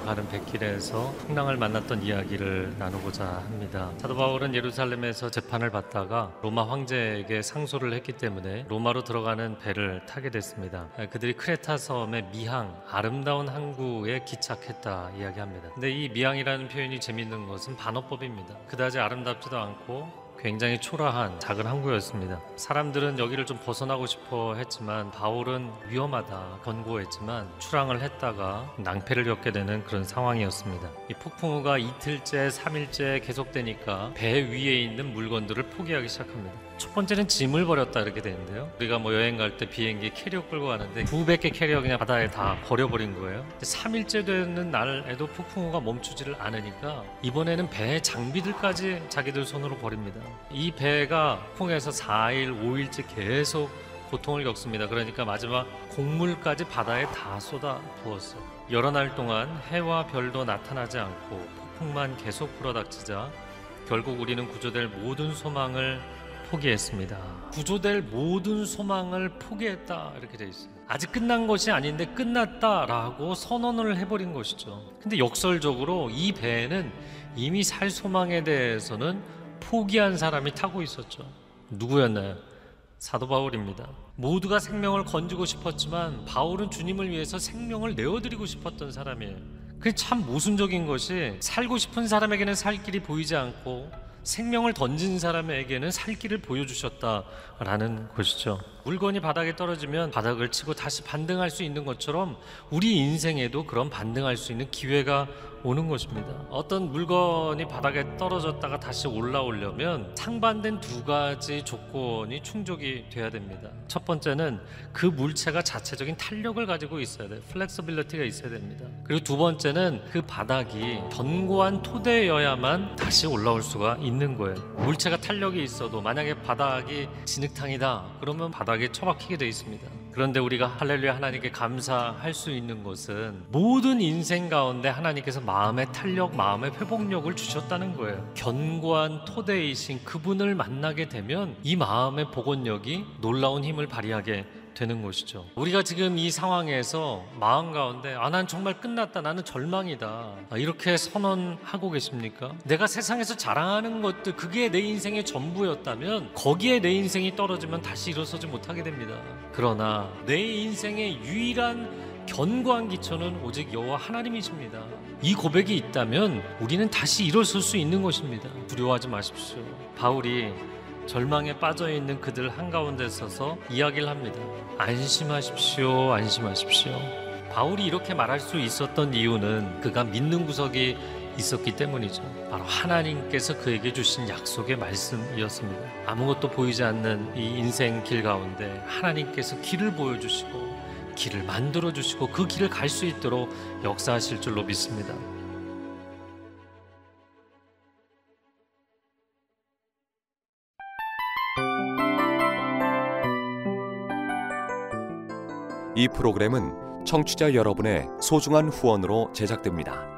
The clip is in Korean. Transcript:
가는 백길에서 풍랑을 만났던 이야기를 나누고자 합니다. 사도 바울은 예루살렘에서 재판을 받다가 로마 황제에게 상소를 했기 때문에 로마로 들어가는 배를 타게 됐습니다. 그들이 크레타 섬의 미항, 아름다운 항구에 기착했다 이야기합니다. 근데 이 미항이라는 표현이 재밌는 것은 반어법입니다. 그다지 아름답지도 않고 굉장히 초라한 작은 항구였습니다. 사람들은 여기를 좀 벗어나고 싶어 했지만 바울은 위험하다 권고했지만 출항을 했다가 낭패를 겪게 되는 그런 상황이었습니다. 이 폭풍우가 이틀째, 삼일째 계속되니까 배 위에 있는 물건들을 포기하기 시작합니다. 첫 번째는 짐을 버렸다 이렇게 되는데요. 우리가 뭐 여행 갈 때 비행기 캐리어 끌고 가는데 900개 캐리어 그냥 바다에 다 버려버린 거예요. 3일째 되는 날에도 폭풍우가 멈추지를 않으니까 이번에는 배 장비들까지 자기들 손으로 버립니다. 이 배가 풍에서 4일, 5일째 계속 고통을 겪습니다. 그러니까 마지막 곡물까지 바다에 다 쏟아 부었어요. 여러 날 동안 해와 별도 나타나지 않고 폭풍만 계속 불어닥치자 결국 우리는 구조될 모든 소망을 포기했습니다. 구조될 모든 소망을 포기했다 이렇게 돼 있어요. 아직 끝난 것이 아닌데 끝났다라고 선언을 해버린 것이죠. 근데 역설적으로 이 배에는 이미 살 소망에 대해서는 포기한 사람이 타고 있었죠. 누구였나요? 사도 바울입니다. 모두가 생명을 건지고 싶었지만 바울은 주님을 위해서 생명을 내어드리고 싶었던 사람이에요. 그게 참 모순적인 것이 살고 싶은 사람에게는 살 길이 보이지 않고 생명을 던진 사람에게는 살 길을 보여주셨다라는 것이죠. 물건이 바닥에 떨어지면 바닥을 치고 다시 반등할 수 있는 것처럼 우리 인생에도 그런 반등할 수 있는 기회가 오는 것입니다. 어떤 물건이 바닥에 떨어졌다가 다시 올라오려면 상반된 두 가지 조건이 충족이 돼야 됩니다. 첫 번째는 그 물체가 자체적인 탄력을 가지고 있어야 돼요. flexibility가 있어야 됩니다. 그리고 두 번째는 그 바닥이 견고한 토대여야만 다시 올라올 수가 있는 거예요. 물체가 탄력이 있어도 만약에 바닥이 진흙탕이다. 그러면 바닥에 처박히게 돼 있습니다. 그런데 우리가 할렐루야 하나님께 감사할 수 있는 것은 모든 인생 가운데 하나님께서 마음의 탄력, 마음의 회복력을 주셨다는 거예요. 견고한 토대이신 그분을 만나게 되면 이 마음의 복원력이 놀라운 힘을 발휘하게 되는 것이죠. 우리가 지금 이 상황에서 마음 가운데 아, 난 정말 끝났다. 나는 절망이다. 아, 이렇게 선언하고 계십니까? 내가 세상에서 자랑하는 것들 그게 내 인생의 전부였다면 거기에 내 인생이 떨어지면 다시 일어서지 못하게 됩니다. 그러나 내 인생의 유일한 견고한 기초는 오직 여호와 하나님이십니다. 이 고백이 있다면 우리는 다시 일어설 수 있는 것입니다. 두려워하지 마십시오. 바울이 절망에 빠져 있는 그들 한가운데 서서 이야기를 합니다. 안심하십시오. 안심하십시오. 바울이 이렇게 말할 수 있었던 이유는 그가 믿는 구석이 있었기 때문이죠. 바로 하나님께서 그에게 주신 약속의 말씀이었습니다. 아무것도 보이지 않는 이 인생 길 가운데 하나님께서 길을 보여주시고 길을 만들어 주시고 그 길을 갈 수 있도록 역사하실 줄로 믿습니다. 이 프로그램은 청취자 여러분의 소중한 후원으로 제작됩니다.